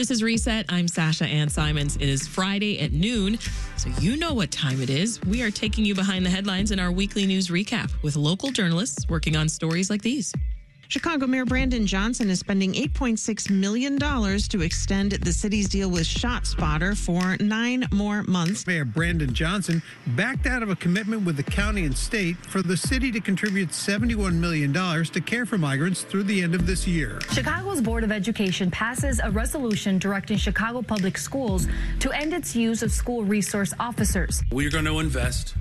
This is Reset. I'm Sasha Ann Simons. It is Friday at noon, so you know what time it is. We are taking you behind the headlines in our weekly news recap with local journalists working on stories like these. Chicago Mayor Brandon Johnson is spending $8.6 million to extend the city's deal with ShotSpotter for nine more months. Mayor Brandon Johnson backed out of a commitment with the county and state for the city to contribute $71 million to care for migrants through the end of this year. Chicago's Board of Education passes a resolution directing Chicago Public Schools to end its use of school resource officers. We're going to invest it's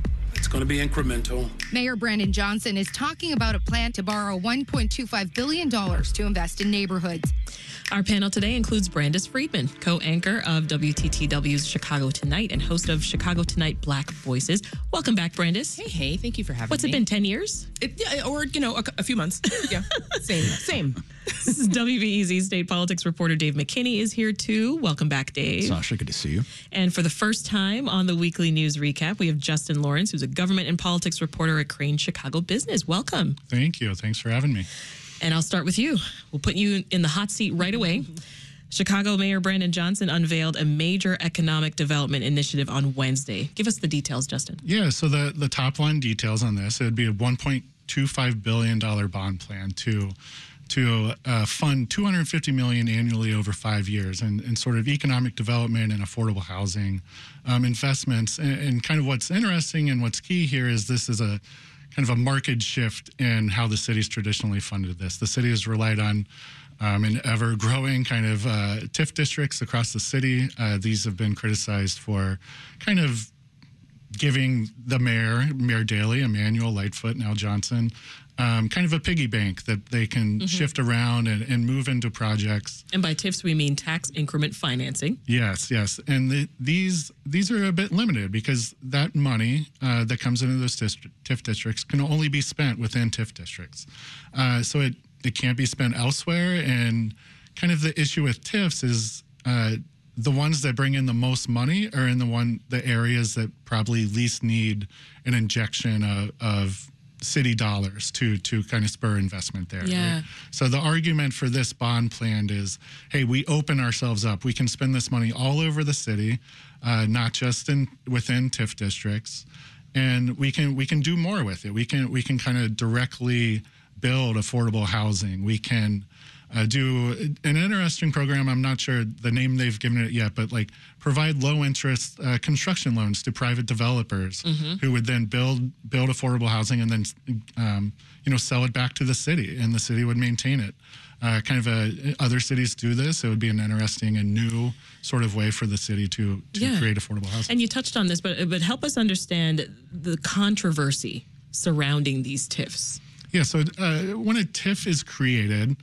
going to be incremental. Mayor Brandon Johnson is talking about a plan to borrow $1.25 billion to invest in neighborhoods. Our panel today includes Brandis Friedman, co anchor of WTTW's Chicago Tonight and host of Chicago Tonight Black Voices. Welcome back, Brandis. Hey, hey, thank you for having What's me. What's it been, 10 years? It, yeah, or, you know, a, a few months. Yeah, same, same. this is WBEZ state politics reporter Dave McKinney is here too. Welcome back, Dave. Sasha, good to see you. And for the first time on the weekly news recap, we have Justin Lawrence, who's a government and politics reporter at Crain Chicago Business. Welcome. Thank you. Thanks for having me. And I'll start with you. We'll put you in the hot seat right away. Chicago Mayor Brandon Johnson unveiled a major economic development initiative on Wednesday. Give us the details, Justin. Yeah, so the, the top line details on this, it would be a $1.25 billion bond plan to to uh, fund 250 million annually over five years and, and sort of economic development and affordable housing um, investments and, and kind of what's interesting and what's key here is this is a kind of a market shift in how the city's traditionally funded this the city has relied on um, in ever growing kind of uh, TIF districts across the city. Uh, these have been criticized for kind of giving the mayor, Mayor Daley, Emanuel Lightfoot, now Johnson, um, kind of a piggy bank that they can mm-hmm. shift around and, and, move into projects. And by TIFs, we mean tax increment financing. Yes, yes. And the, these these are a bit limited because that money uh, that comes into those TIF districts can only be spent within TIF districts. Uh, so it it can't be spent elsewhere. And kind of the issue with TIFs is uh, the ones that bring in the most money are in the one the areas that probably least need an injection of, of city dollars to to kind of spur investment there. Yeah. Right? So the argument for this bond plan is, hey, we open ourselves up. We can spend this money all over the city, uh, not just in within TIF districts, and we can we can do more with it. We can we can kind of directly build affordable housing. We can uh, do an interesting program. I'm not sure the name they've given it yet, but like provide low interest uh, construction loans to private developers mm-hmm. who would then build build affordable housing and then um, you know sell it back to the city, and the city would maintain it. Uh, kind of a, other cities do this. It would be an interesting and new sort of way for the city to to yeah. create affordable housing. And you touched on this, but but help us understand the controversy surrounding these TIFs. Yeah, so uh, when a TIF is created,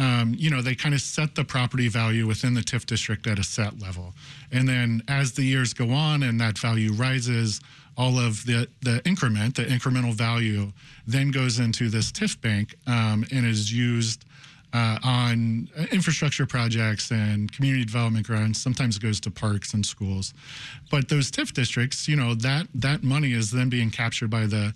um, you know, they kind of set the property value within the TIF district at a set level. And then as the years go on and that value rises, all of the, the increment, the incremental value, then goes into this TIF bank um, and is used uh, on infrastructure projects and community development grants. Sometimes it goes to parks and schools. But those TIF districts, you know, that, that money is then being captured by the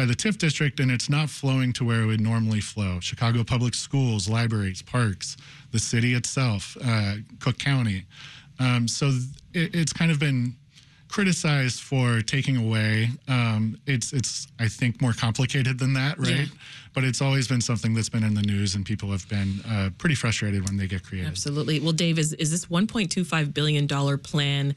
by the TIF district and it's not flowing to where it would normally flow. Chicago Public Schools, libraries, parks, the city itself, uh, Cook County. Um, so it, it's kind of been criticized for taking away. Um, it's it's I think more complicated than that, right? Yeah. But it's always been something that's been in the news, and people have been uh, pretty frustrated when they get created. Absolutely. Well, Dave, is is this 1.25 billion dollar plan?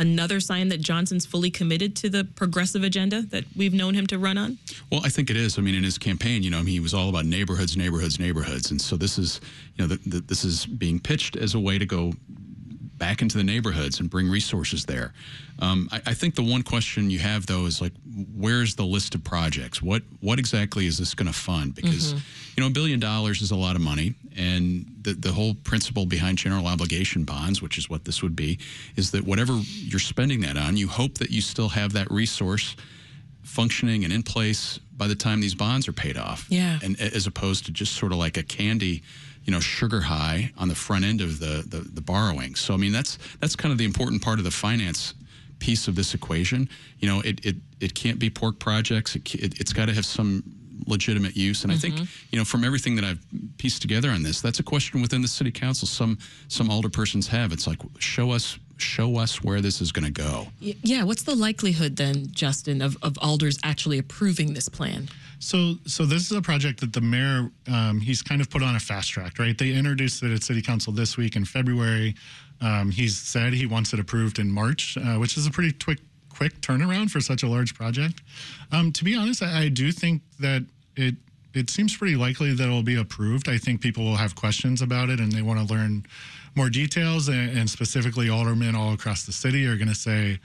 Another sign that Johnson's fully committed to the progressive agenda that we've known him to run on? Well, I think it is. I mean, in his campaign, you know, I mean, he was all about neighborhoods, neighborhoods, neighborhoods, and so this is, you know, the, the, this is being pitched as a way to go back into the neighborhoods and bring resources there. Um, I, I, think the one question you have though is like, where's the list of projects? What what exactly is this going to fund? Because mm-hmm. you know, a billion dollars is a lot of money, and the the whole principle behind general obligation bonds, which is what this would be, is that whatever you're spending that on, you hope that you still have that resource functioning and in place by the time these bonds are paid off. Yeah. And as opposed to just sort of like a candy you know sugar high on the front end of the, the, the borrowing. So I mean that's that's kind of the important part of the finance piece of this equation. You know, it it, it can't be pork projects. It, it, has got to have some legitimate use. And I think mm-hmm. you know from everything that I've pieced together on this, that's a question within the city council. Some some alderpersons have. It's like show us show us where this is going to go. Yeah, what's the likelihood then, Justin, of, of alders actually approving this plan? So, so this is a project that the mayor um, he's kind of put on a fast track, right? They introduced it at City Council this week in February. Um, he's said he wants it approved in March, uh, which is a pretty quick quick turnaround for such a large project. Um, to be honest, I, I do think that it it seems pretty likely that it'll be approved. I think people will have questions about it and they want to learn more details. And, and specifically, aldermen all across the city are going to say,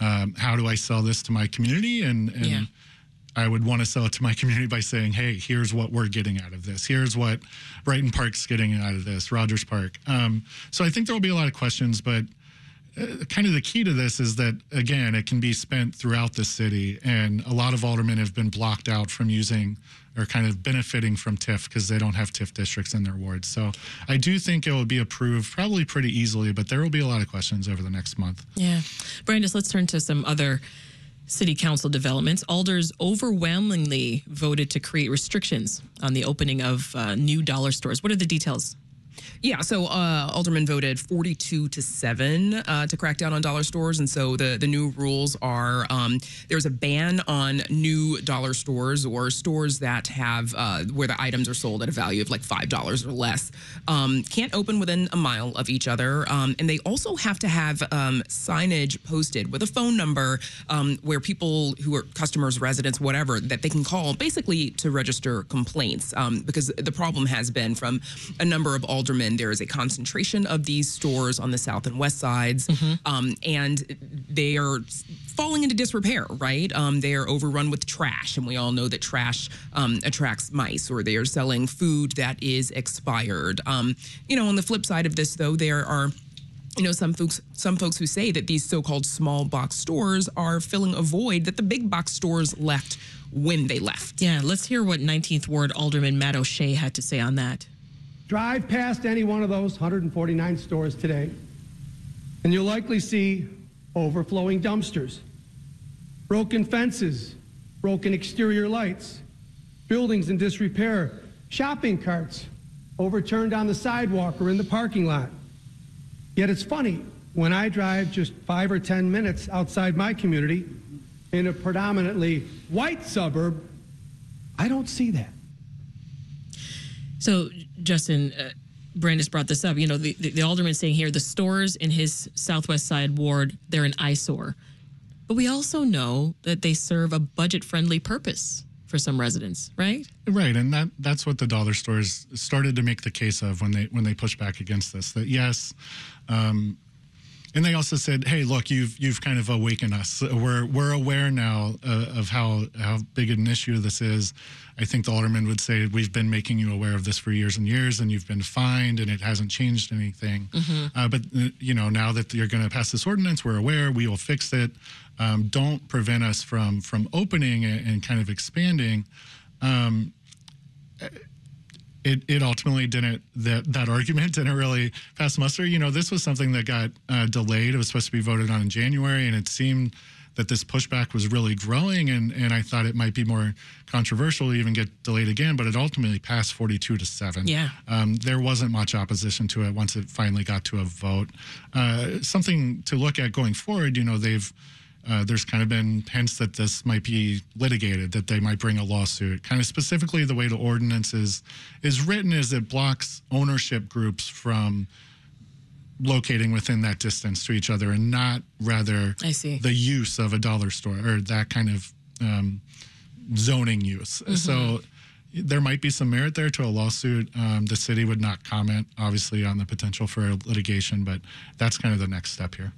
um, "How do I sell this to my community?" And, and Yeah. I would want to sell it to my community by saying, "Hey, here's what we're getting out of this. Here's what Brighton Park's getting out of this. Rogers Park." Um, so I think there will be a lot of questions, but uh, kind of the key to this is that again, it can be spent throughout the city, and a lot of aldermen have been blocked out from using or kind of benefiting from TIF because they don't have TIF districts in their wards. So I do think it will be approved probably pretty easily, but there will be a lot of questions over the next month. Yeah. Brandis, let's turn to some other city council developments. Alders overwhelmingly voted to create restrictions on the opening of uh, new dollar stores. What are the details? Yeah, so uh, Alderman voted 42 to 7 uh, to crack down on dollar stores. And so the, the new rules are um, there's a ban on new dollar stores or stores that have uh, where the items are sold at a value of like $5 or less. Um, can't open within a mile of each other. Um, and they also have to have um, signage posted with a phone number um, where people who are customers, residents, whatever, that they can call basically to register complaints. Um, because the problem has been from a number of aldermen, there is a concentration of these stores on the south and west sides, um, and they are falling into disrepair, right? Um, they are overrun with trash, and we all know that trash um, attracts mice, or they are selling food that is expired. Um, you know, on the flip side of this, though, there are you know some folks some folks who say that these so-called small box stores are filling a void that the big box stores left when they left. Yeah, let's hear what 19th Ward Alderman Matt O'Shea had to say on that. Drive past any one of those 149 stores today, and you'll likely see overflowing dumpsters, broken fences, broken exterior lights, buildings in disrepair, shopping carts overturned on the sidewalk or in the parking lot. Yet it's funny, when I drive just five or 10 minutes outside my community in a predominantly white suburb, I don't see that. So, Justin, uh, Brandis brought this up. You know, the, the, the alderman saying here the stores in his Southwest Side ward, they're an eyesore. But we also know that they serve a budget friendly purpose for some residents, right? Right, and that that's what the dollar stores started to make the case of when they when they pushed back against this. That yes, um, and they also said, "Hey, look, you've you've kind of awakened us. We're we're aware now uh, of how how big an issue this is." I think the alderman would say, "We've been making you aware of this for years and years, and you've been fined, and it hasn't changed anything." Uh, but uh, you know, now that you're going to pass this ordinance, we're aware. We will fix it. Um, don't prevent us from from opening and, and kind of expanding. Um, it, it ultimately didn't that that argument didn't really pass muster. You know, this was something that got uh, delayed. It was supposed to be voted on in January, and it seemed that this pushback was really growing, and and I thought it might be more controversial, to even get delayed again. But it ultimately passed forty two to seven. Yeah. Um, there wasn't much opposition to it once it finally got to a vote. Uh, something to look at going forward. You know, they've uh, there's kind of been hints that this might be litigated, that they might bring a lawsuit. Kind of specifically, the way the ordinance is, is written is it blocks ownership groups from locating within that distance to each other, and not rather I see. the use of a dollar store or that kind of um, zoning use. So there might be some merit there to a lawsuit. Um, the city would not comment, obviously, on the potential for litigation, but that's kind of the next step here.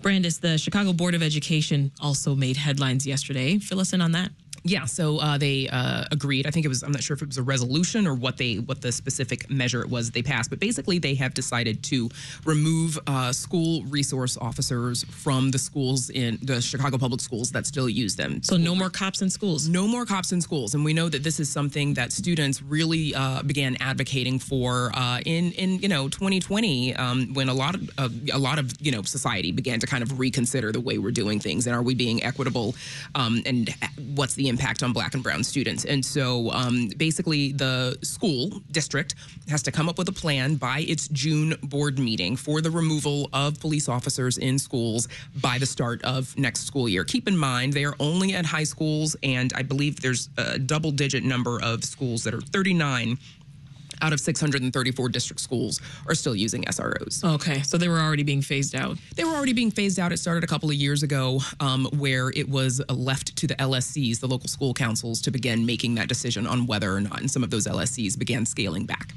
Brandis, the Chicago Board of Education also made headlines yesterday. Fill us in on that. Yeah, so uh, they uh, agreed. I think it was. I'm not sure if it was a resolution or what they what the specific measure it was they passed, but basically they have decided to remove uh, school resource officers from the schools in the Chicago public schools that still use them. So, no more cops in schools. No more cops in schools, and we know that this is something that students really uh, began advocating for uh, in in you know 2020 um, when a lot of uh, a lot of you know society began to kind of reconsider the way we're doing things and are we being equitable um, and what's the impact impact on black and brown students. And so um, basically, the school district has to come up with a plan by its June board meeting for the removal of police officers in schools by the start of next school year. Keep in mind, they are only at high schools, and I believe there's a double digit number of schools that are 39 out of 634 district schools are still using SROs. Okay, so they were already being phased out. They were already being phased out. It started a couple of years ago, um, where it was left to the LSCs, the local school councils, to begin making that decision on whether or not, and some of those LSCs began scaling back.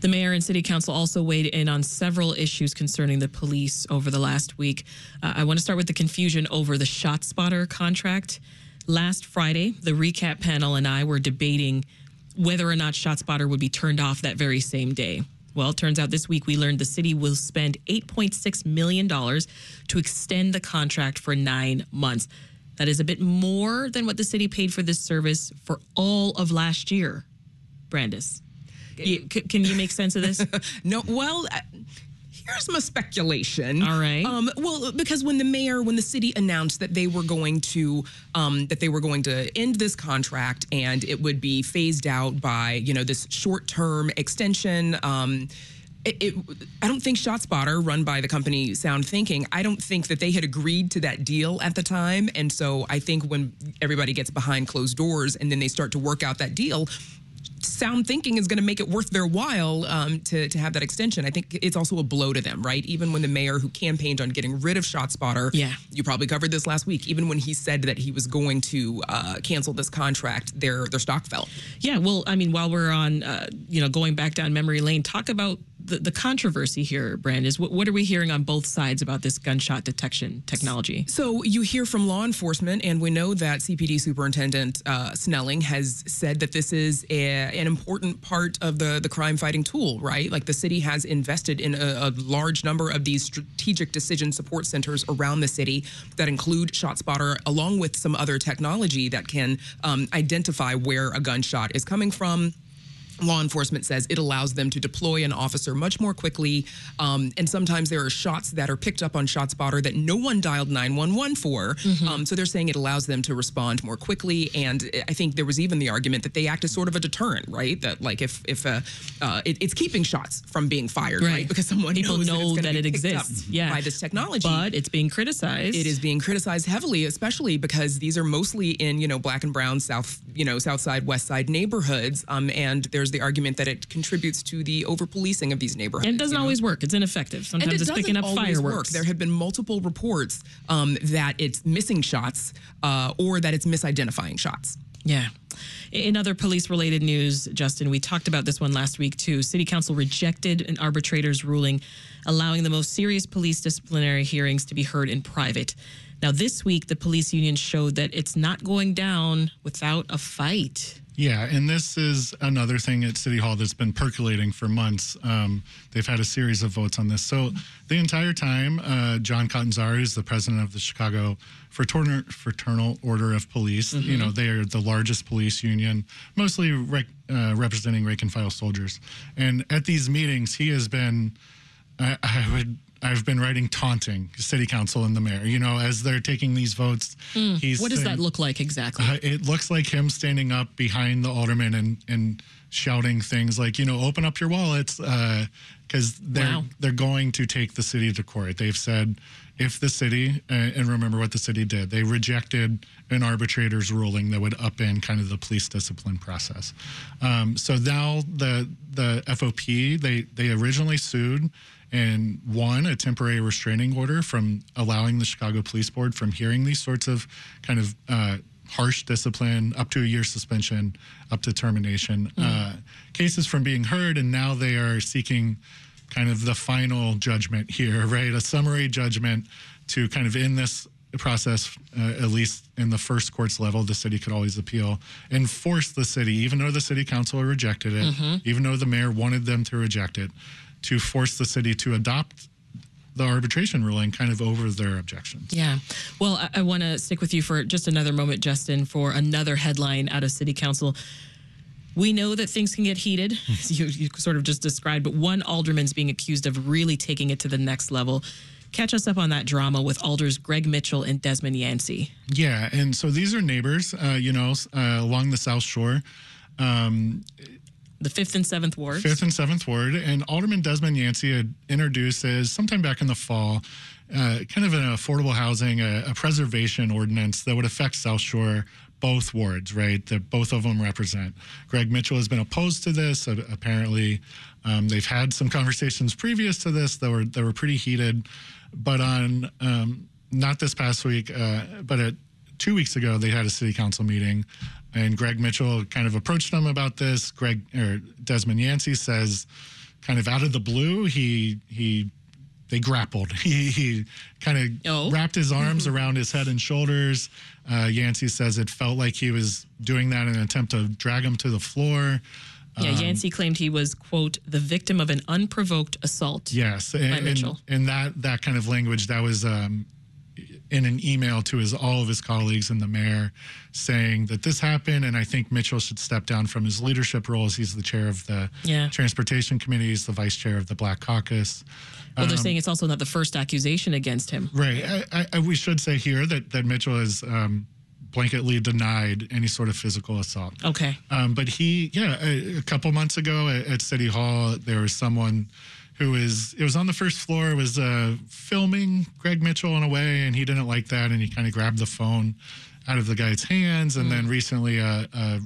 The mayor and city council also weighed in on several issues concerning the police over the last week. Uh, I want to start with the confusion over the ShotSpotter contract. Last Friday, the recap panel and I were debating whether or not ShotSpotter would be turned off that very same day. Well, it turns out this week we learned the city will spend $8.6 million to extend the contract for nine months. That is a bit more than what the city paid for this service for all of last year. Brandis, you- can you make sense of this? No, well, here's my speculation. All right. Um, well, because when the mayor, when the city announced that they were going to, um, that they were going to end this contract and it would be phased out by, you know, this short-term extension. Um, it, it, I don't think ShotSpotter, run by the company SoundThinking, I don't think that they had agreed to that deal at the time. And so I think when everybody gets behind closed doors and then they start to work out that deal, SoundThinking is going to make it worth their while um, to, to have that extension. I think it's also a blow to them, right? Even when the mayor who campaigned on getting rid of ShotSpotter, Yeah. you probably covered this last week. Even when he said that he was going to uh, cancel this contract, their their stock fell. Yeah, well, I mean, while we're on, uh, you know, going back down memory lane, talk about the, the controversy here, Brandis. What, what are we hearing on both sides about this gunshot detection technology? So you hear from law enforcement, and we know that CPD Superintendent uh, Snelling has said that this is a, an important part of the the crime fighting tool, right? Like the city has invested in a, a large number of these strategic decision support centers around the city that include ShotSpotter, along with some other technology that can um, identify where a gunshot is coming from law enforcement says it allows them to deploy an officer much more quickly. Um, and sometimes there are shots that are picked up on ShotSpotter that no one dialed 911 for. Um, so they're saying it allows them to respond more quickly. And I think there was even the argument that they act as sort of a deterrent, right? That like if if uh, uh, it, it's keeping shots from being fired, right? Right. Because someone People knows know that, that it exists. Yeah. by this technology. But it's being criticized. It is being criticized heavily, especially because these are mostly in you know black and brown South you know South Side West Side neighborhoods, um, and there's the argument that it contributes to the over policing of these neighborhoods. And it doesn't you know? always work. It's ineffective. And Sometimes it it's picking up always fireworks. work. There have been multiple reports um, that it's missing shots uh, or that it's misidentifying shots. Yeah. In other police related news, Justin, we talked about this one last week too. City Council rejected an arbitrator's ruling allowing the most serious police disciplinary hearings to be heard in private. Now, this week, the police union showed that it's not going down without a fight. Yeah, and this is another thing at City Hall that's been percolating for months. Um, they've had a series of votes on this. So the entire time, uh, John Catanzara, is the president of the Chicago Fraternal, Fraternal Order of Police, you know, they are the largest police union, mostly rec, uh, representing rank and file soldiers. And at these meetings, he has been, I, I would. I've been writing taunting city council and the mayor. You know, as they're taking these votes, he's What does saying- that look like exactly? uh, it looks like him standing up behind the alderman and and shouting things like, you know, open up your wallets, because they're Wow. they're going to take the city to court. They've said if the city uh, and remember what the city did, they rejected an arbitrator's ruling that would upend kind of the police discipline process. Um, so now the the FOP they they originally sued and won, a temporary restraining order from allowing the Chicago Police Board from hearing these sorts of kind of uh, harsh discipline, up to a year suspension, up to termination uh, cases from being heard, and now they are seeking kind of the final judgment here, right? A summary judgment to kind of end this process, uh, at least in the first courts level, the city could always appeal and force the city, even though the city council rejected it, even though the mayor wanted them to reject it, to force the city to adopt the arbitration ruling kind of over their objections. Yeah. Well, I, I want to stick with you for just another moment, Justin, for another headline out of City Council. We know that things can get heated, as you, you sort of just described, but one alderman's being accused of really taking it to the next level. Catch us up on that drama with alders Greg Mitchell and Desmon Yancy. Yeah, and so these are neighbors, uh, you know, uh, along the South Shore. Um, the fifth and seventh ward. Fifth and seventh ward, and Alderman Desmon Yancy had introduced as sometime back in the fall, uh, kind of an affordable housing, a, a, preservation ordinance that would affect South Shore both wards, right? That both of them represent. Greg Mitchell has been opposed to this. Apparently, um, they've had some conversations previous to this that were that were pretty heated, but on um, not this past week, uh, but at two weeks ago, they had a city council meeting, and Greg Mitchell kind of approached them about this. Greg or Desmon Yancy says, kind of out of the blue, he he they grappled. He, he kind of oh. wrapped his arms mm-hmm. around his head and shoulders. Uh, Yancy says it felt like he was doing that in an attempt to drag him to the floor. Yeah, um, Yancy claimed he was quote the victim of an unprovoked assault. Yes, and, and, and, that that kind of language that was um, in an email to his all of his colleagues and the mayor saying that this happened and I think Mitchell should step down from his leadership role as he's the chair of the yeah. transportation committee, he's the vice chair of the Black Caucus. Well, they're um, saying it's also not the first accusation against him. Right. I, I, we should say here that, that Mitchell has um, blanketly denied any sort of physical assault. Okay. Um, but he, yeah, a, a couple months ago at, at City Hall, there was someone who is it was on the first floor was uh, filming Greg Mitchell in a way, and he didn't like that, and he kind of grabbed the phone out of the guy's hands. And mm. then recently, uh, uh,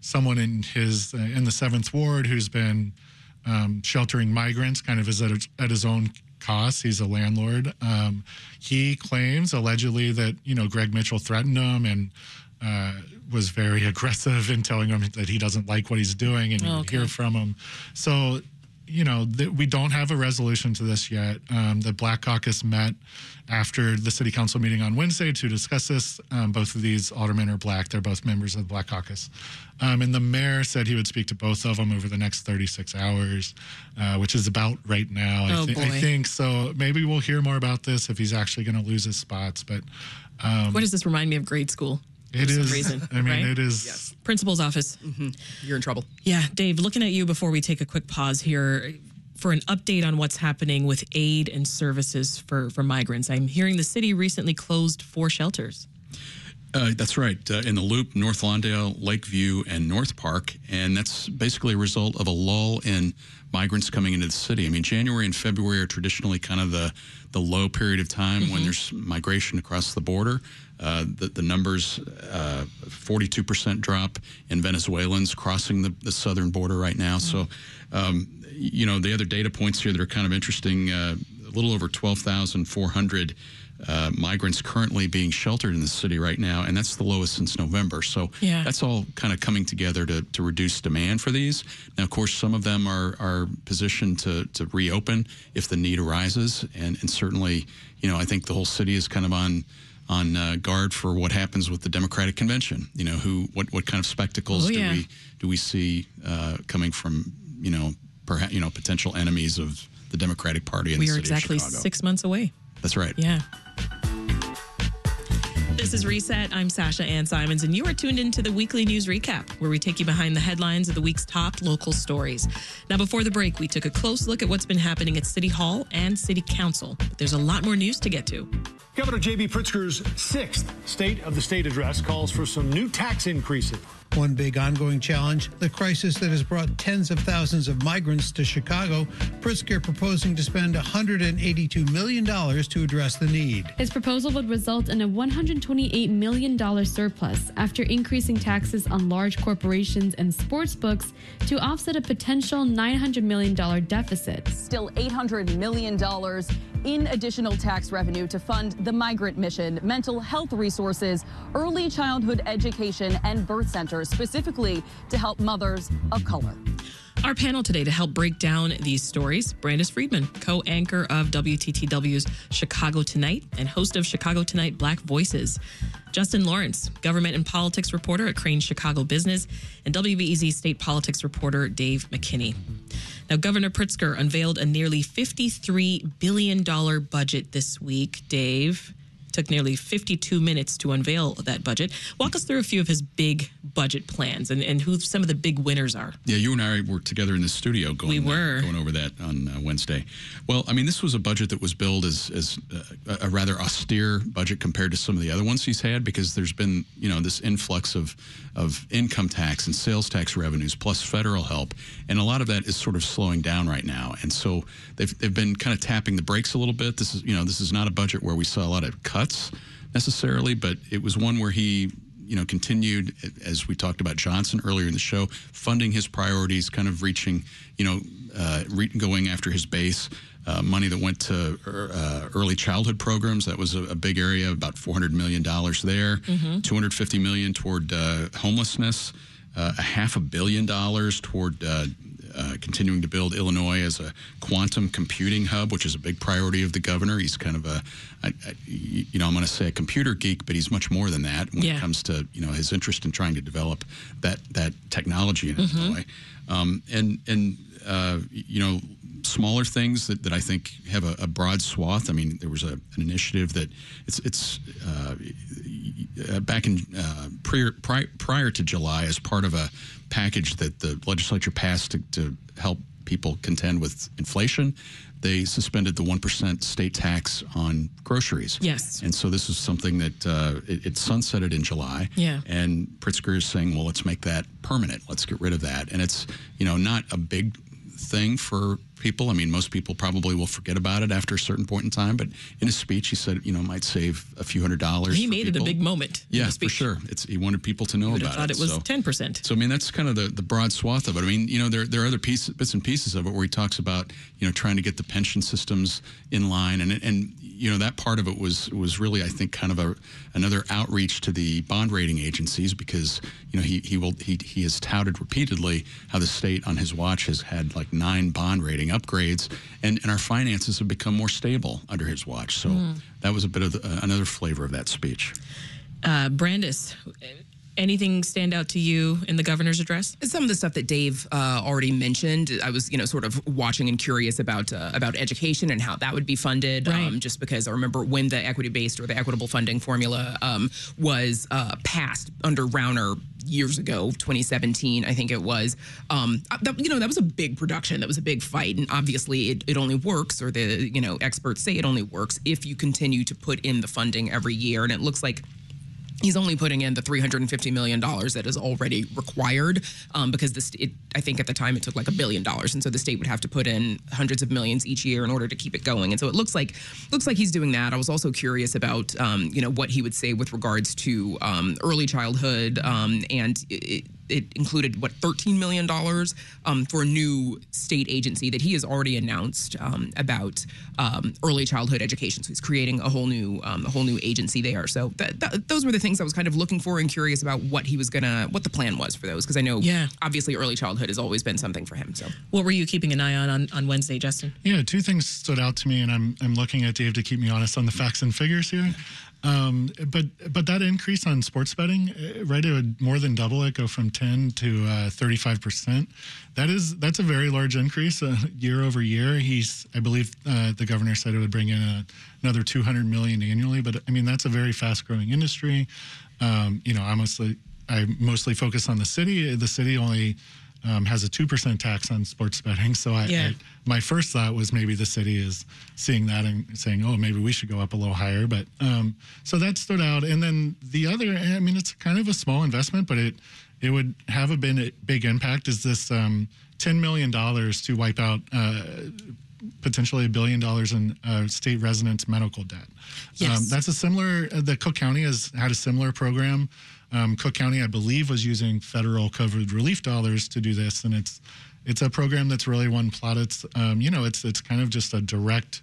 someone in his uh, in the seventh ward who's been um, sheltering migrants, kind of is at, at his own cost. He's a landlord. Um, he claims allegedly that you know Greg Mitchell threatened him and. Uh, was very aggressive in telling him that he doesn't like what he's doing and you okay. hear from him. So you know, th- we don't have a resolution to this yet. Um, the Black Caucus met after the city council meeting on Wednesday to discuss this. Um, both of these aldermen are black. They're both members of the Black Caucus. Um, and the mayor said he would speak to both of them over the next 36 hours, uh, which is about right now. Oh, I, th- boy. I think so. Maybe we'll hear more about this if he's actually going to lose his spots. But um, what does this remind me of grade school? It is. Reason, I mean, right? it is. Yes. Principal's office. Mm-hmm. You're in trouble. Yeah, Dave. Looking at you before we take a quick pause here for an update on what's happening with aid and services for, for migrants. I'm hearing the city recently closed four shelters. Uh, that's right. Uh, in the Loop, North Lawndale, Lakeview, and North Park. And that's basically a result of a lull in migrants coming into the city. I mean, January and February are traditionally kind of the, the low period of time mm-hmm. when there's migration across the border. Uh, the, the, numbers, uh, 42% drop in Venezuelans crossing the, the southern border right now. Mm-hmm. So, um, you know, the other data points here that are kind of interesting uh, a little over 12,400 uh, migrants currently being sheltered in the city right now, and that's the lowest since November. So yeah. that's all kind of coming together to, to reduce demand for these. Now, of course, some of them are, are positioned to, to reopen if the need arises, and, and certainly, you know, I think the whole city is kind of on on uh, guard for what happens with the Democratic convention. You know, who what what kind of spectacles oh, yeah. do we do we see uh, coming from you know perhaps you know potential enemies of the Democratic Party in we the city We are exactly of six months away. That's right. Yeah. This is Reset. I'm Sasha Ann Simons, and you are tuned into the weekly news recap, where we take you behind the headlines of the week's top local stories. Now, before the break, we took a close look at what's been happening at City Hall and City Council. But there's a lot more news to get to. Governor J.B. Pritzker's sixth State of the State address calls for some new tax increases. One big ongoing challenge the crisis that has brought tens of thousands of migrants to Chicago. Pritzker proposing to spend $182 million to address the need. His proposal would result in a $128 million surplus after increasing taxes on large corporations and sports books to offset a potential $900 million deficit. Still $800 million in additional tax revenue to fund the migrant mission, mental health resources, early childhood education, and birth centers, specifically to help mothers of color. Our panel today to help break down these stories Brandis Friedman, co anchor of WTTW's Chicago Tonight and host of Chicago Tonight Black Voices. Justin Lawrence, government and politics reporter at Crain Chicago Business, and WBEZ state politics reporter Dave McKinney. Now, Governor Pritzker unveiled a nearly $53 billion budget this week, Dave. Took nearly 52 minutes to unveil that budget. Walk us through a few of his big budget plans and, and who some of the big winners are. Yeah, you and I were together in the studio going, We were. going over that on uh, Wednesday. Well, I mean, this was a budget that was billed as, as uh, a rather austere budget compared to some of the other ones he's had because there's been, you know, this influx of, of income tax and sales tax revenues plus federal help. And a lot of that is sort of slowing down right now. And so they've, they've been kind of tapping the brakes a little bit. This is, you know, this is not a budget where we saw a lot of cuts necessarily, but it was one where he you know, continued as we talked about Johnson earlier in the show, funding his priorities, kind of reaching, you know, uh, re- going after his base. Uh, money that went to uh, early childhood programs that was a, a, big area, about 400 million dollars there. Mm-hmm. 250 million toward uh, homelessness, uh, a half a billion dollars toward uh, uh, continuing to build Illinois as a quantum computing hub, which is a big priority of the governor. He's kind of a, I, I, you know, I'm going to say a computer geek, but he's much more than that when Yeah. it comes to you know his interest in trying to develop that that technology in Mhm. Illinois, um, and and uh, you know smaller things that, that I think have a, a broad swath. I mean, there was a, an initiative that it's it's uh, uh, back in uh, prior, prior prior to July as part of a package that the legislature passed to, to help people contend with inflation. They suspended the one percent state tax on groceries. Yes. and so this is something that uh, it, it sunsetted in July. Yeah. And Pritzker is saying, well, let's make that permanent. Let's get rid of that. And it's, you know, not a big thing for people. I mean, most people probably will forget about it after a certain point in time. But in his speech, he said, you know, it might save a few hundred dollars. He made it a big moment. Yeah, for sure. It's he wanted people to know about thought it. it was so. 10%. So I mean, that's kind of the, the broad swath of it. I mean, you know, there there are other pieces, bits and pieces of it where he talks about you know trying to get the pension systems in line, and and you know that part of it was was really I think kind of a another outreach to the bond rating agencies because you know he he will he he has touted repeatedly how the state on his watch has had like nine bond rating upgrades, and and our finances have become more stable under his watch. So Mm. that was a bit of the, uh, another flavor of that speech. Uh, Brandis, anything stand out to you in the governor's address? Some of the stuff that Dave uh, already mentioned, I was, you know, sort of watching and curious about uh, about education and how that would be funded. Um, just because I remember when the equity based or the equitable funding formula um, was uh, passed under Rauner years ago, 2017, I think it was. Um, that, you know, that was a big production. That was a big fight, and obviously, it, it only works, or the you know experts say it only works if you continue to put in the funding every year. And it looks like he's only putting in the 350 million dollars that is already required um, because the st- it, I think at the time it took like a billion dollars, and so the state would have to put in hundreds of millions each year in order to keep it going. And so it looks like looks like he's doing that. I was also curious about um, you know what he would say with regards to um, early childhood, um, and it, it included what 13 million dollars um, for a new state agency that he has already announced um, about um, early childhood education. So he's creating a whole new um, a whole new agency there. So that, that, those were the things I was kind of looking for and curious about what he was gonna what the plan was for those because I know Yeah. obviously early childhood has always been something for him. So What were you keeping an eye on on, on Wednesday, Justin? Yeah, two things stood out to me, and I'm I'm looking at Dave to keep me honest on the facts and figures here. Um, but but that increase on sports betting, uh, right? It would more than double it, go from 10 to 35 percent. That is that's a very large increase uh, year over year. He's I believe uh, the governor said it would bring in a, another 200 million annually. But I mean that's a very fast growing industry. Um, you know, I mostly I mostly focus on the city. The city only um, has a two percent tax on sports betting, so I, Yeah. I my first thought was maybe the city is seeing that and saying, "Oh, maybe we should go up a little higher." But um, so that stood out. And then the other, I mean, it's kind of a small investment, but it it would have a been a big impact. Is this um, ten million dollars to wipe out? Uh, potentially a billion dollars in uh, state residents' medical debt. Yes. Um, that's a similar. Uh, the Cook County has had a similar program. Um, Cook County, I believe, was using federal COVID relief dollars to do this, and it's it's a program that's really one plot. It's um, you know, it's it's kind of just a direct.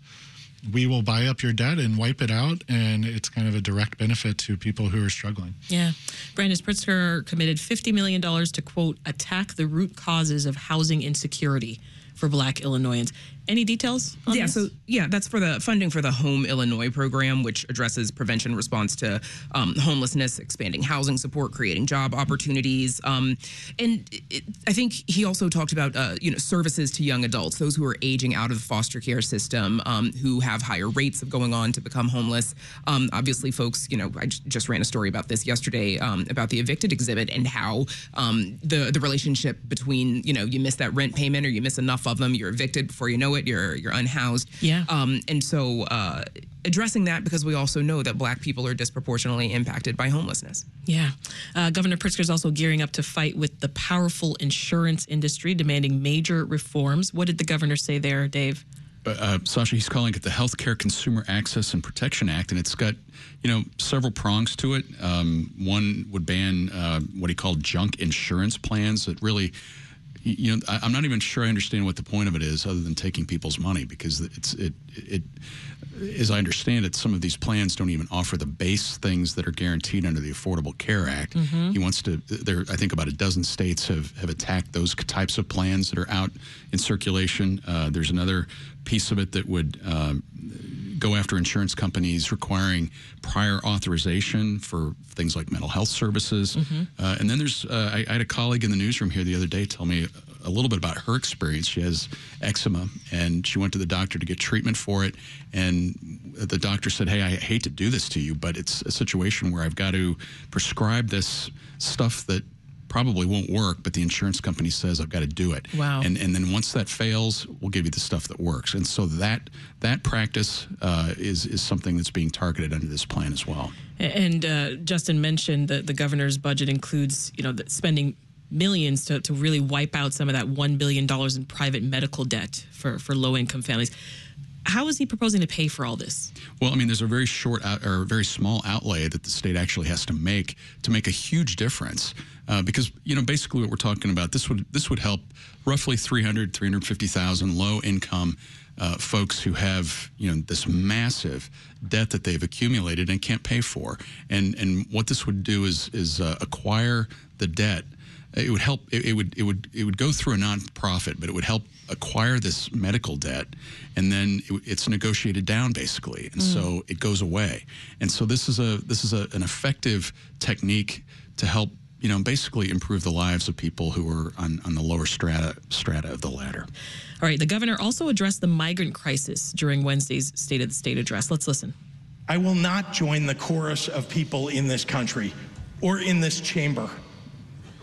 We will buy up your debt and wipe it out, and it's kind of a direct benefit to people who are struggling. Yeah. Brandis Pritzker committed $50 million to, quote, attack the root causes of housing insecurity for black Illinoisans. Any details? On yeah, this? so yeah, that's for the funding for the Home Illinois program, which addresses prevention response to um, homelessness, expanding housing support, creating job opportunities, um, and it, I think he also talked about uh, you know services to young adults, those who are aging out of the foster care system, um, who have have higher rates of going on to become homeless. Um, obviously, folks, you know, I j- just ran a story about this yesterday um, about the evicted exhibit and how um, the the relationship between you know you miss that rent payment or you miss enough of them, you're evicted before you know it, you're you're unhoused. Yeah. Um, and so uh, addressing that because we also know that Black people are disproportionately impacted by homelessness. Yeah. Uh, Governor Pritzker is also gearing up to fight with the powerful insurance industry, demanding major reforms. What did the governor say there, Dave? Uh, uh, Sasha, he's calling it the Healthcare Consumer Access and Protection Act, and it's got you know several prongs to it. Um, one would ban uh, what he called junk insurance plans that really. You know, I, I'm not even sure I understand what the point of it is, other than taking people's money, because it's it it as I understand it, some of these plans don't even offer the base things that are guaranteed under the Affordable Care Act. Mhm. He wants to. There, I think about a dozen states have have attacked those types of plans that are out in circulation. Uh, there's another piece of it that would. Um, go after insurance companies requiring prior authorization for things like mental health services. Mhm. Uh, and then there's, uh, I, I had a colleague in the newsroom here the other day tell me a little bit about her experience. She has eczema and she went to the doctor to get treatment for it. And the doctor said, Hey, I hate to do this to you, but it's a situation where I've got to prescribe this stuff that probably won't work, but the insurance company says I've got to do it. Wow. And and then once that fails, we'll give you the stuff that works. And so that that practice uh, is is something that's being targeted under this plan as well. And uh, Justin mentioned that the governor's budget includes, you know, the spending millions to, to really wipe out some of that $1 billion in private medical debt for, for low income families. How is he proposing to pay for all this? Well, I mean, there's a very short out, or very small outlay that the state actually has to make to make a huge difference. Uh, because you know, basically, what we're talking about this would this would help roughly 300, 350,000 low income uh, folks who have you know this massive debt that they've accumulated and can't pay for. And and what this would do is is uh, acquire the debt it would help it, it, would it would it would go through a nonprofit but it would help acquire this medical debt and then it, it's negotiated down basically and Mm. so it goes away and so this is a this is a, an effective technique to help you know basically improve the lives of people who are on, on the lower strata strata of the ladder All right, the governor also addressed the migrant crisis during Wednesday's State of the State address. Let's listen. I will not join the chorus of people in this country or in this chamber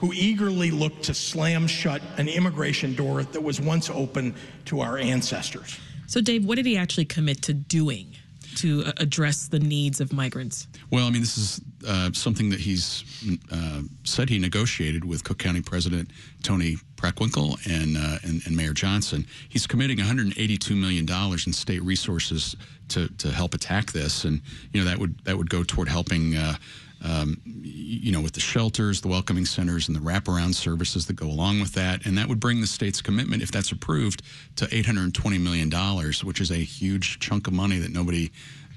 who eagerly looked to slam shut an immigration door that was once open to our ancestors. So, Dave, what did he actually commit to doing to uh, address the needs of migrants? Well, I mean, this is uh, something that he's uh, said he negotiated with Cook County President Toni Preckwinkle and, uh, and and Mayor Johnson. He's committing 182 million dollars in state resources to to help attack this, and you know that would that would go toward helping. Um, you know, with the shelters, the welcoming centers, and the wraparound services that go along with that. And that would bring the state's commitment, if that's approved, to $820 million, which is a huge chunk of money that nobody,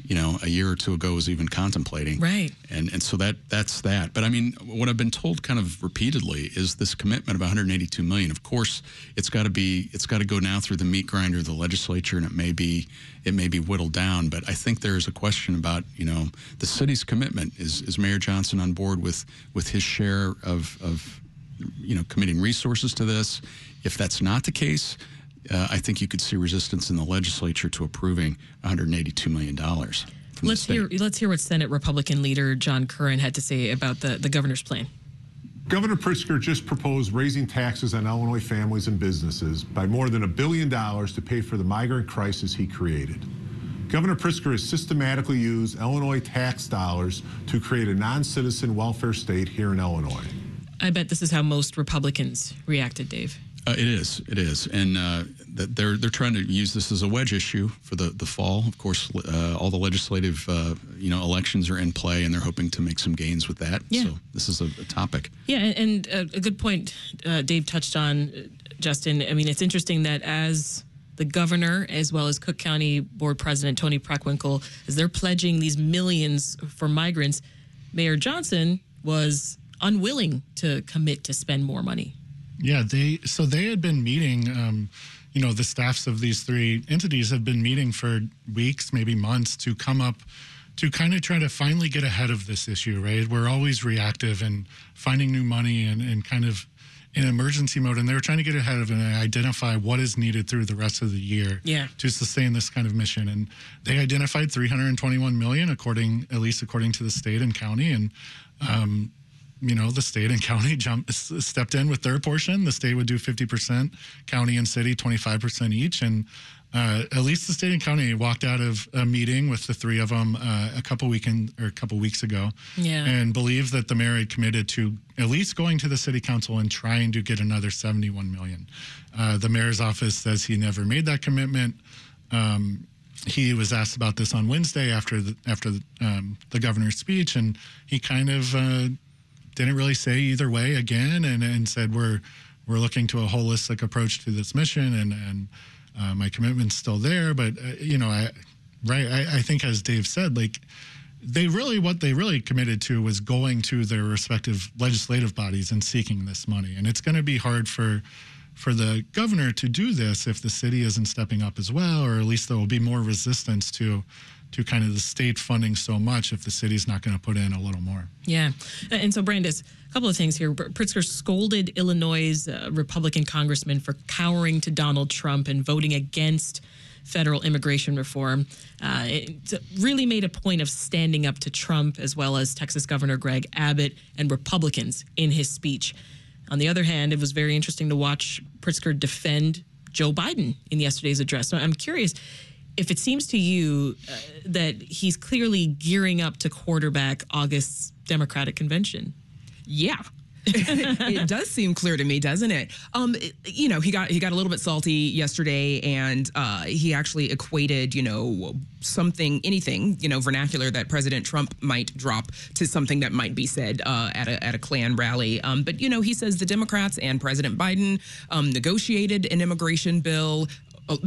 you know, a year or two ago was even contemplating. Right. And and so that that's that. But I mean, what I've been told kind of repeatedly is this commitment of 182 million. Of course, it's got to be it's got to go now through the meat grinder of the legislature, and it may be it may be whittled down. But I think there's a question about you know the city's commitment. Is is Mayor Johnson on board with with his share of of you know committing resources to this? If that's not the case. Uh, I think you could see resistance in the legislature to approving 182 million dollars. Let's hear let's hear what Senate Republican leader John Curran had to say about the, the governor's plan. Governor Pritzker just proposed raising taxes on Illinois families and businesses by more than a billion dollars to pay for the migrant crisis he created. Governor Pritzker has systematically used Illinois tax dollars to create a non citizen welfare state here in Illinois. I bet this is how most Republicans reacted, Dave. Uh, it is. It is, and uh, they're they're trying to use this as a wedge issue for the the fall. Of course, uh, all the legislative uh, you know elections are in play, and they're hoping to make some gains with that. Yeah. So this is a, a topic. Yeah, and, and uh, a good point uh, Dave touched on, Justin. I mean, it's interesting that as the governor, as well as Cook County Board President Toni Preckwinkle, as they're pledging these millions for migrants, Mayor Johnson was unwilling to commit to spend more money. Yeah, they so they had been meeting. Um, you know, the staffs of these three entities have been meeting for weeks, maybe months, to come up to kind of try to finally get ahead of this issue. Right, we're always reactive and finding new money and, and kind of in emergency mode, and they were trying to get ahead of it and identify what is needed through the rest of the year Yeah. to sustain this kind of mission. And they identified 321 million, according at least according to the state and county. And um, you know, the state and county jumped stepped in with their portion. The state would do 50%, county and city 25% each, and uh, at least the state and county walked out of a meeting with the three of them uh, a couple weekend or a couple weeks ago, Yeah. and believed that the mayor had committed to at least going to the city council and trying to get another 71 million. Uh, the mayor's office says he never made that commitment. Um, he was asked about this on Wednesday after the after the, um, the governor's speech, and he kind of uh, didn't really say either way again, and, and said we're we're looking to a holistic approach to this mission, and and uh, my commitment's still there. But uh, you know, I right, I, I think as Dave said, like they really what they really committed to was going to their respective legislative bodies and seeking this money, and it's going to be hard for for the governor to do this if the city isn't stepping up as well, or at least there will be more resistance to to kind of the state funding so much if the city's not going to put in a little more. Yeah. And so, Brandis, a couple of things here. Pritzker scolded Illinois' uh, Republican congressman for cowering to Donald Trump and voting against federal immigration reform. Uh, it really made a point of standing up to Trump as well as Texas Governor Greg Abbott and Republicans in his speech. On the other hand, it was very interesting to watch Pritzker defend Joe Biden in yesterday's address. So I'm curious if it seems to you uh, that he's clearly gearing up to quarterback August's Democratic convention. Yeah. it does seem clear to me, doesn't it? Um, it- you know, he got he got a little bit salty yesterday, and uh, he actually equated, you know, something, anything, you know, vernacular that President Trump might drop to something that might be said uh, at a at a Klan rally. Um, but you know, he says the Democrats and President Biden um, negotiated an immigration bill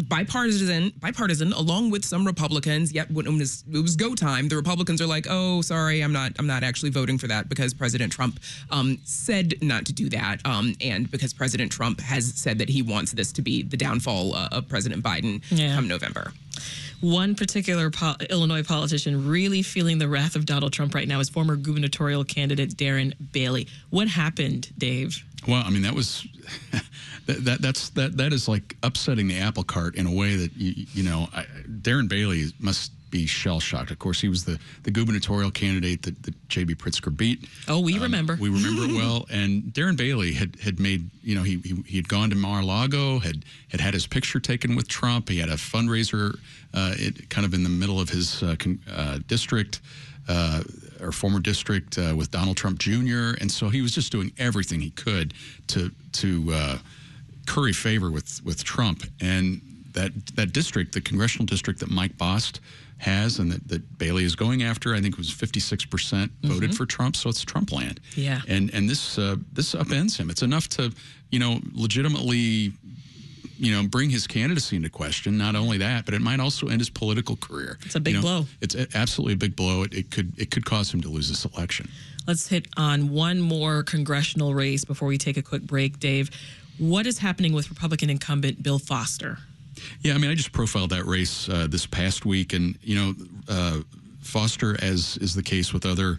bipartisan, bipartisan, along with some Republicans. Yet when it was, it was go time, the Republicans are like, "Oh, sorry, I'm not, I'm not actually voting for that because President Trump um, said not to do that, um, and because President Trump has said that he wants this to be the downfall uh, of President Biden Yeah. come November." One particular po- Illinois politician really feeling the wrath of Donald Trump right now is former gubernatorial candidate Darren Bailey. What happened, Dave? Well, I mean, that was that, that that's that that is like upsetting the apple cart in a way that you, you know I, Darren Bailey must be shell shocked. Of course, he was the the gubernatorial candidate that, that J.B. Pritzker beat. Oh, we remember. We remember it well. And Darren Bailey had had made you know he he, he had gone to Mar-a-Lago, had had had his picture taken with Trump. He had a fundraiser, uh, it, kind of in the middle of his uh, con, uh, district. Uh, or former district uh, with Donald Trump Jr. And so he was just doing everything he could to to uh, curry favor with with Trump. And that that district, the congressional district that Mike Bost has and that, that Bailey is going after, I think was 56% voted Mhm. for Trump. So it's Trump land. Yeah. And and this uh, this upends him. It's enough to you know legitimately you know bring his candidacy into question. Not only that, but it might also end his political career. It's a big You know, blow. It's absolutely a big blow. It, it could it could cause him to lose this election. Let's hit on one more congressional race before we take a quick break, Dave. What is happening with Republican incumbent Bill Foster? Yeah, I mean, I just profiled that race uh, this past week, and you know, uh, Foster, as is the case with other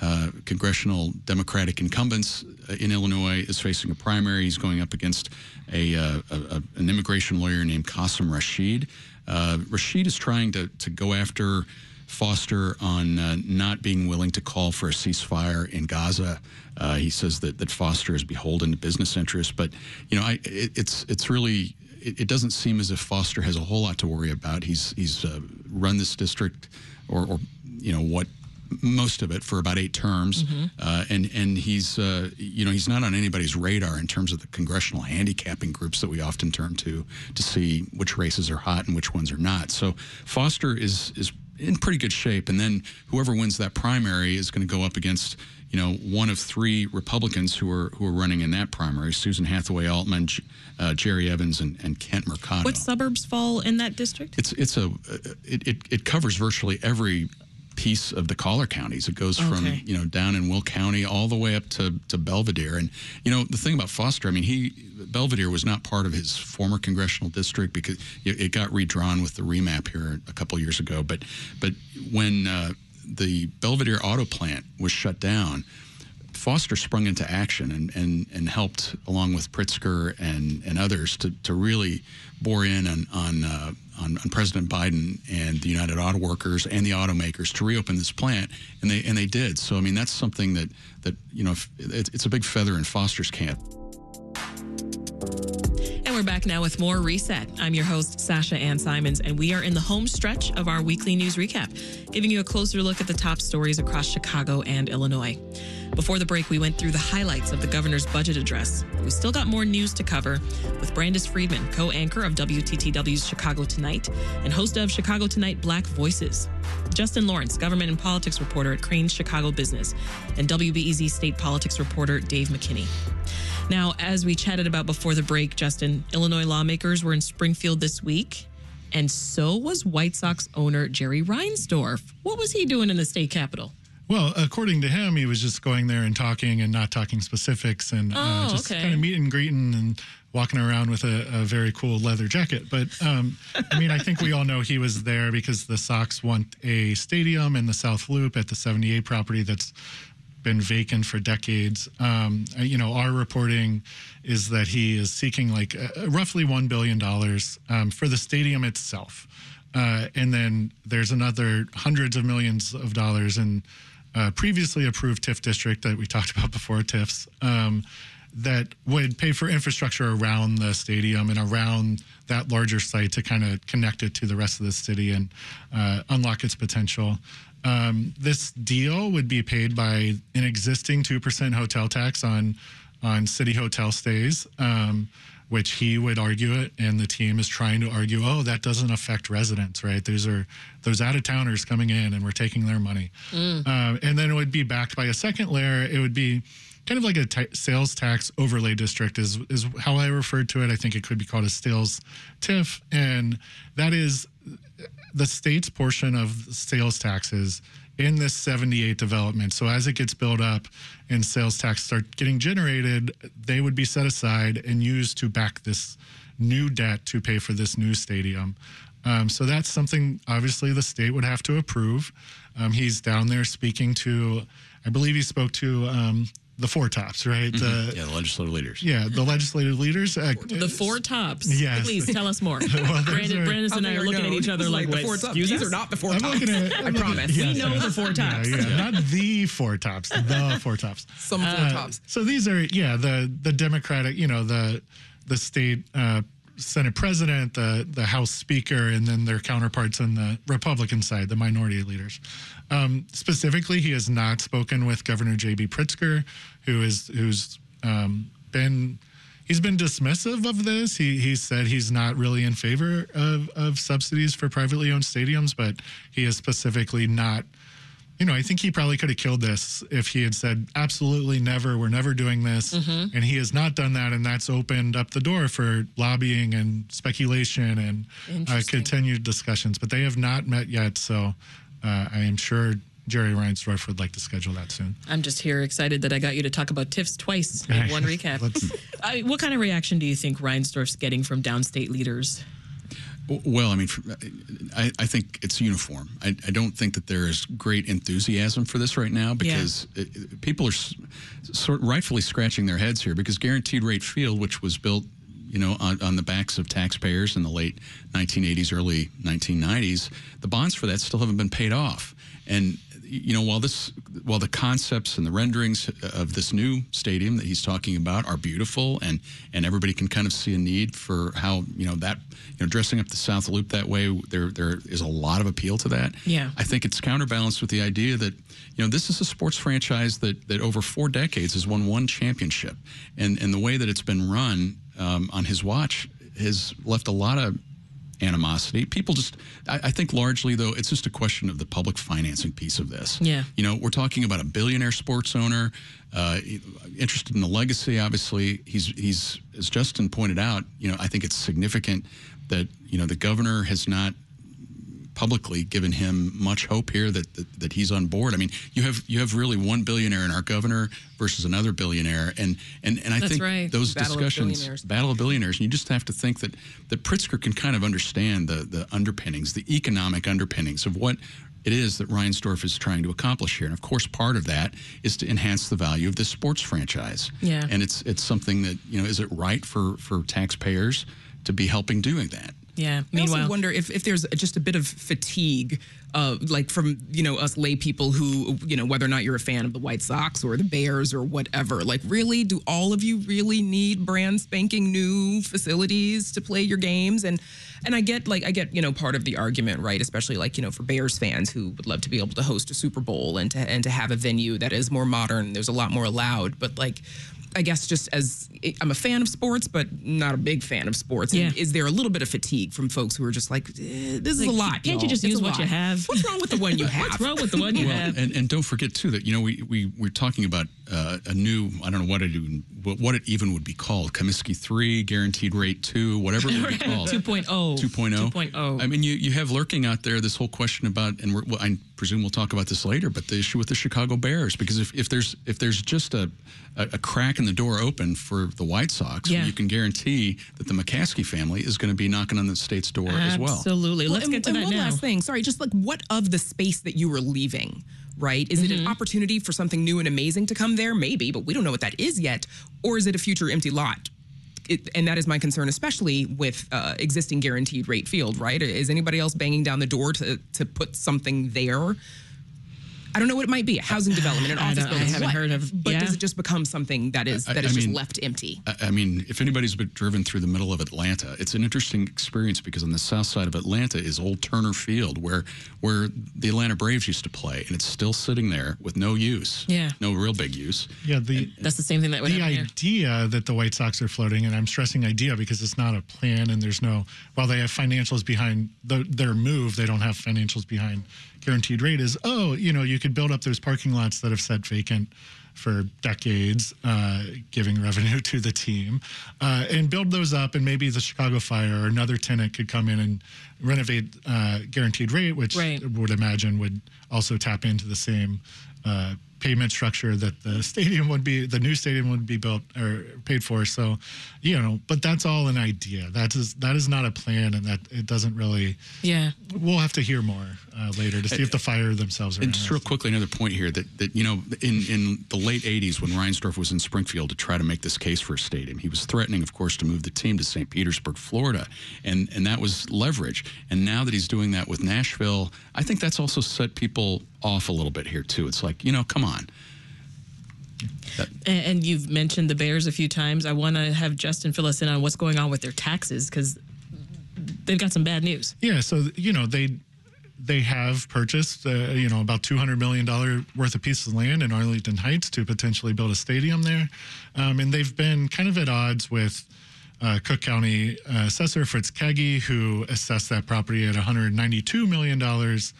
uh, congressional Democratic incumbents uh, in Illinois, is facing a primary. He's going up against a, uh, a, a an immigration lawyer named Qasim Rashid. Uh, Rashid is trying to to go after. Foster on uh, not being willing to call for a ceasefire in Gaza. Uh, he says that, that Foster is beholden to business interests, but you know, I, it, it's it's really it, it doesn't seem as if Foster has a whole lot to worry about. He's he's uh, run this district, or, or you know what most of it for about eight terms, Mhm. uh, and and he's uh, you know he's not on anybody's radar in terms of the congressional handicapping groups that we often turn to to see which races are hot and which ones are not. So Foster is is in pretty good shape, and then whoever wins that primary is going to go up against you know one of three Republicans who are who are running in that primary: Susan Hathaway Altman, uh, Jerry Evans, and, and Kent Mercado. What suburbs fall in that district? It's it's a it, it, it covers virtually every piece of the collar counties. It goes from you know down in Will County all the way up to to Belvidere. And you know the thing about Foster, I mean he Belvidere was not part of his former congressional district because it, it got redrawn with the remap here a couple years ago. But but when uh, the Belvidere auto plant was shut down. Foster sprung into action and, and, and helped, along with Pritzker and, and others, to, to really bore in on on, uh, on on President Biden and the United Auto Workers and the automakers to reopen this plant, and they and they did. So I mean, that's something that that you know it's, it's a big feather in Foster's camp. And we're back now with more Reset. I'm your host, Sasha Ann Simons, and we are in the home stretch of our weekly news recap, giving you a closer look at the top stories across Chicago and Illinois. Before the break, we went through the highlights of the governor's budget address. We still got more news to cover with Brandis Friedman, co anchor of WTTW's Chicago Tonight and host of Chicago Tonight Black Voices. Justin Laurence, government and politics reporter at Crain's Chicago Business, and WBEZ state politics reporter Dave McKinney. Now, as we chatted about before the break, Justin, Illinois lawmakers were in Springfield this week, and so was White Sox owner Jerry Reinsdorf. What was he doing in the state capitol? Well, according to him, he was just going there and talking and not talking specifics and Oh, uh, just okay. kind of meet and greeting and walking around with a, a very cool leather jacket. But um, I mean, I think we all know he was there because the Sox want a stadium in the South Loop at the 78 property that's been vacant for decades. Um, uh, you know, our reporting is that he is seeking like uh, roughly $1 billion um, for the stadium itself. Uh, and then there's another hundreds of millions of dollars in uh, previously approved TIF district that we talked about before, TIFs, um, that would pay for infrastructure around the stadium and around that larger site to kind of connect it to the rest of the city and uh, unlock its potential. Um, this deal would be paid by an existing 2% hotel tax on on city hotel stays. Um, which he would argue it, and the team is trying to argue, oh, that doesn't affect residents, right? Those are those out of towners coming in, and we're taking their money. Um, and then it would be backed by a second layer. It would be kind of like a sales tax overlay district, is is how I referred to it. I think it could be called a sales TIF, and that is the state's portion of sales taxes in this 78 development. So as it gets built up and sales tax start getting generated, they would be set aside and used to back this new debt to pay for this new stadium. Um, so that's something obviously the state would have to approve. Um, he's down there speaking to, I believe he spoke to um, the four tops, right? Mhm. The, yeah, the legislative leaders. yeah, the legislative leaders. Uh, The four tops. Yes. Please tell us more. Well, those Brandon, are- Brandis and I are looking at each other like, the wait, four tops. excuse These us? are not the four I'm tops. at- I promise. yes, We know yes. the four Yeah, tops. yeah, not the four tops, the four tops. Some four Uh, tops. So these are, yeah, the the Democratic, you know, the the state uh, Senate president, the the House Speaker, and then their counterparts on the Republican side, the minority leaders. Um, specifically, he has not spoken with Governor J.B. Pritzker, who is who's um, been he's been dismissive of this. He he said he's not really in favor of of subsidies for privately owned stadiums, but he is specifically not. You know, I think he probably could have killed this if he had said, absolutely never, we're never doing this. Mhm. And he has not done that. And that's opened up the door for lobbying and speculation and uh, continued discussions. But they have not met yet. So uh, I am sure Jerry Reinsdorf would like to schedule that soon. I'm just here excited that I got you to talk about TIFs twice in one recap. I, what kind of reaction do you think Reinsdorf's getting from downstate leaders? Well, I mean, I, I think it's uniform. I, I don't think that there is great enthusiasm for this right now because it, it- people are sort rightfully scratching their heads here because Guaranteed Rate Field, which was built, you know, on, on the backs of taxpayers in the late 1980s, early 1990s, the bonds for that still haven't been paid off. And you know, while this, while the concepts and the renderings of this new stadium that he's talking about are beautiful, and and everybody can kind of see a need for how you know that you know dressing up the South Loop that way, there there is a lot of appeal to that. Yeah. I think it's counterbalanced with the idea that you know this is a sports franchise that that over four decades has won one championship, and and the way that it's been run um, on his watch has left a lot of animosity. People just, I, I think largely though, it's just a question of the public financing piece of this. Yeah. You know, we're talking about a billionaire sports owner, uh, interested in the legacy. Obviously, he's he's as Justin pointed out. You know, I think it's significant that you know the governor has not publicly given him much hope here that, that that he's on board. I mean, you have you have really one billionaire in our governor versus another billionaire, and and and I That's think right. those Battle discussions, billionaires. battle of billionaires, and you just have to think that that Pritzker can kind of understand the the underpinnings, the economic underpinnings of what it is that Reinsdorf is trying to accomplish here. And of course, part of that is to enhance the value of this sports franchise. Yeah. And it's it's something that you know is it right for for taxpayers to be helping doing that? Yeah. I also Meanwhile, wonder if, if there's just a bit of fatigue, uh, like from you know us lay people who you know whether or not you're a fan of the White Sox or the Bears or whatever. Like, really, do all of you really need brand spanking new facilities to play your games? And and I get like I get you know part of the argument, right? Especially like you know for Bears fans who would love to be able to host a Super Bowl and to and to have a venue that is more modern. There's a lot more allowed, but like. I guess just as I'm a fan of sports, but not a big fan of sports. And is there a little bit of fatigue from folks who are just like, eh, this is a lot? can't you y'all. just It's use a what you have? What's wrong with the one you have? What's wrong with the one you well, have? And, and don't forget too that you know we we we're talking about uh, a new I don't know what it even what, what it even would be called Comiskey three guaranteed rate two whatever it would be called 2.0. 2.0. 2.0. I mean, you, you have lurking out there this whole question about, and we're, well, I presume we'll talk about this later, but the issue with the Chicago Bears, because if, if there's if there's just a, a, a crack in the door open for the White Sox, Yeah. you can guarantee that the McCaskey family is going to be knocking on the state's door as well. Absolutely. Let's and- get to and that one now. last thing. Sorry, just like what of the space that you were leaving, right? Is it Mm-hmm. an opportunity for something new and amazing to come there? Maybe, but we don't know what that is yet. Or is it a future empty lot? It, and that is my concern, especially with uh, existing guaranteed rate field, right? Is anybody else banging down the door to to put something there? I don't know what it might be. A housing development, an I office don't- I building. haven't what? heard of- But yeah. does it just become something that is I- that I is just mean- left empty? I I mean, if anybody's been driven through the middle of Atlanta, it's an interesting experience because on the south side of Atlanta is Old Turner Field, where where the Atlanta Braves used to play, and it's still sitting there with no use. Yeah. no real big use. Yeah, the That's the same thing that would the happen here. idea that the White Sox are floating, and I'm stressing idea because it's not a plan, and there's no. While they have financials behind the, their move, they don't have financials behind guaranteed rate. Is oh, you know, you could build up those parking lots that have sat vacant for decades, uh, giving revenue to the team, uh, and build those up, and maybe the Chicago Fire or another tenant could come in and renovate uh, guaranteed rate, which Right. would imagine would also tap into the same uh, payment structure that the stadium would be, the new stadium would be built or paid for. So, you know, but that's all an idea. That is that is not a plan, and that it doesn't really. Yeah. We'll have to hear more uh, later to see if the fire themselves are. And just real quickly, another point here that, that you know, in, in the late 80s, when Reinsdorf was in Springfield to try to make this case for a stadium, he was threatening, of course, to move the team to St. Petersburg, Florida. And, and that was leverage. And now that he's doing that with Nashville, I think that's also set people off a little bit here, too. It's like, you know, come on. And, and you've mentioned the Bears a few times. I want to have Justin fill us in on what's going on with their taxes because they've got some bad news. Yeah, so you know they they have purchased uh, you know about two hundred million dollar worth of pieces of land in Arlington Heights to potentially build a stadium there, um, and they've been kind of at odds with. Uh, Cook County uh, Assessor Fritz Kaegi, who assessed that property at 192 million dollars,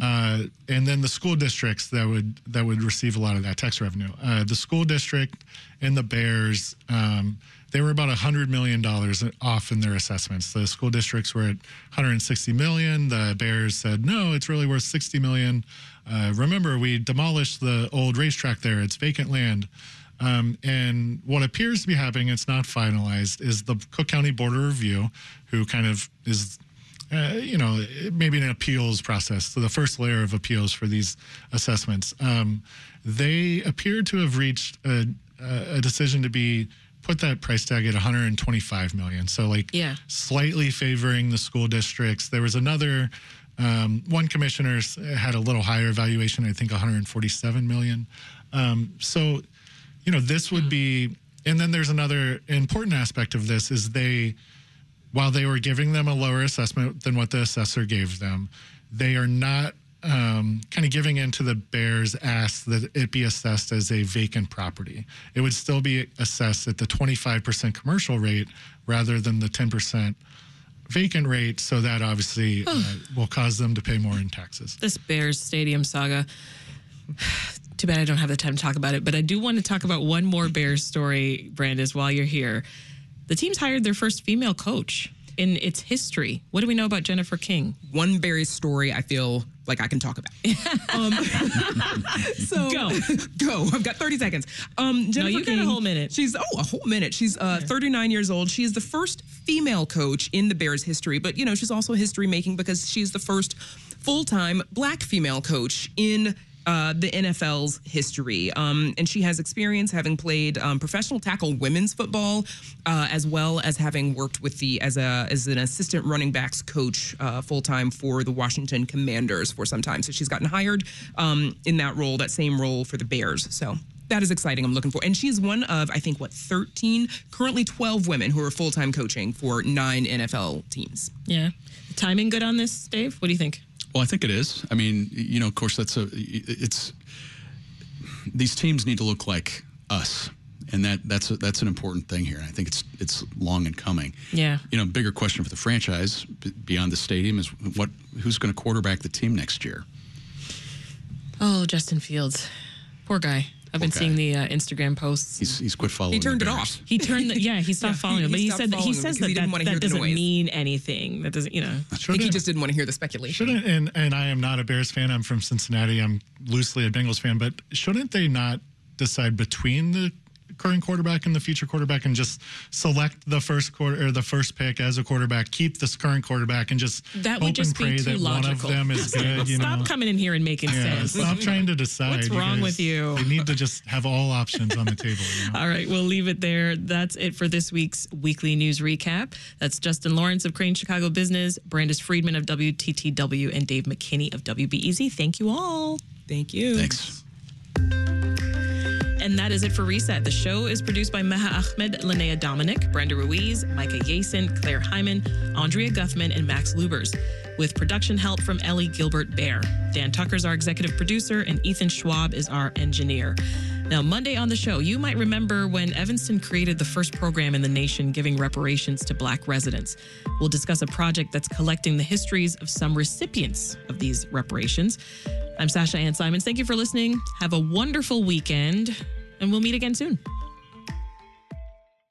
uh, and then the school districts that would that would receive a lot of that tax revenue. Uh, the school district and the Bears, um, they were about 100 million dollars off in their assessments. The school districts were at 160 million. The Bears said no, it's really worth 60 million. Uh, remember, we demolished the old racetrack there; it's vacant land. Um, and what appears to be happening, it's not finalized, is the Cook County Board of Review, who kind of is, uh, you know, maybe an appeals process. So the first layer of appeals for these assessments. Um, they appear to have reached a, a decision to be put that price tag at 125 million. So like Yeah. slightly favoring the school districts. There was another um, one commissioner had a little higher valuation, I think 147 million. Um, so, you know, this would be, and then there's another important aspect of this is they, while they were giving them a lower assessment than what the assessor gave them, they are not um, kind of giving in to the Bears' ask that it be assessed as a vacant property. It would still be assessed at the 25% commercial rate rather than the 10% vacant rate. So that obviously uh, will cause them to pay more in taxes. This Bears Stadium saga. Too bad I don't have the time to talk about it, but I do want to talk about one more Bears story, Brandis, while you're here. The team's hired their first female coach in its history. What do we know about Jennifer King? One Barry story I feel like I can talk about. um, so Go. go. I've got 30 seconds. Um, Jennifer you got a whole minute. She's oh a whole minute. She's uh, 39 years old. She is the first female coach in the Bears history, but you know she's also history making because she's the first full time black female coach in uh, the NFL's history. Um, and she has experience having played um, professional tackle women's football, uh, as well as having worked with the as a as an assistant running backs coach uh, full time for the Washington Commanders for some time. So she's gotten hired um, in that role, that same role for the Bears. So. That is exciting. I'm looking for, and she's one of I think what 13, currently 12 women who are full time coaching for nine NFL teams. Yeah. Timing good on this, Dave? What do you think? Well, I think it is. I mean, you know, of course, that's a it's these teams need to look like us, and that that's a, that's an important thing here. And I think it's it's long in coming. Yeah. You know, bigger question for the franchise beyond the stadium is what who's going to quarterback the team next year. Oh, Justin Fields. Poor guy. I've been Poor seeing the uh, Instagram posts. He's he's quit following. He turned the it off. He turned the, yeah, he stopped Yeah, following he- him. But he he, said that he says that he didn't that, that doesn't noise. mean anything. That doesn't, you know. I think he just didn't want to hear the speculation. Shouldn't and and I am not a Bears fan. I'm from Cincinnati. I'm loosely a Bengals fan, but shouldn't they not decide between the current quarterback and the future quarterback and just select the first quarter or the first pick as a quarterback, keep this current quarterback, and just That hope would just and pray be too that logical. one of them is good. You Stop know, coming in here and making yeah, sense. stop trying to decide. What's You wrong guys- with you? You need to just have all options on the table. You know? All right, we'll leave it there. That's it for this week's weekly news recap. That's Justin Laurence of Crain Chicago Business, Brandis Friedman of WTTW, and Dave McKinney of WBEZ. Thank you all. Thank you. Thanks. And that is it for Reset. The show is produced by Meha Ahmed, Linnea Dominic, Brenda Ruiz, Micah Yason, Claire Hyman, Andrea Guthmann, and Max Lubers, with production help from Ellie Gilbert Bear. Dan Tucker's our executive producer, and Ethan Schwab is our engineer. Now, Monday on the show, you might remember when Evanston created the first program in the nation giving reparations to Black residents. We'll discuss a project that's collecting the histories of some recipients of these reparations. I'm Sasha Ann Simons. Thank you for listening. Have a wonderful weekend, and we'll meet again soon.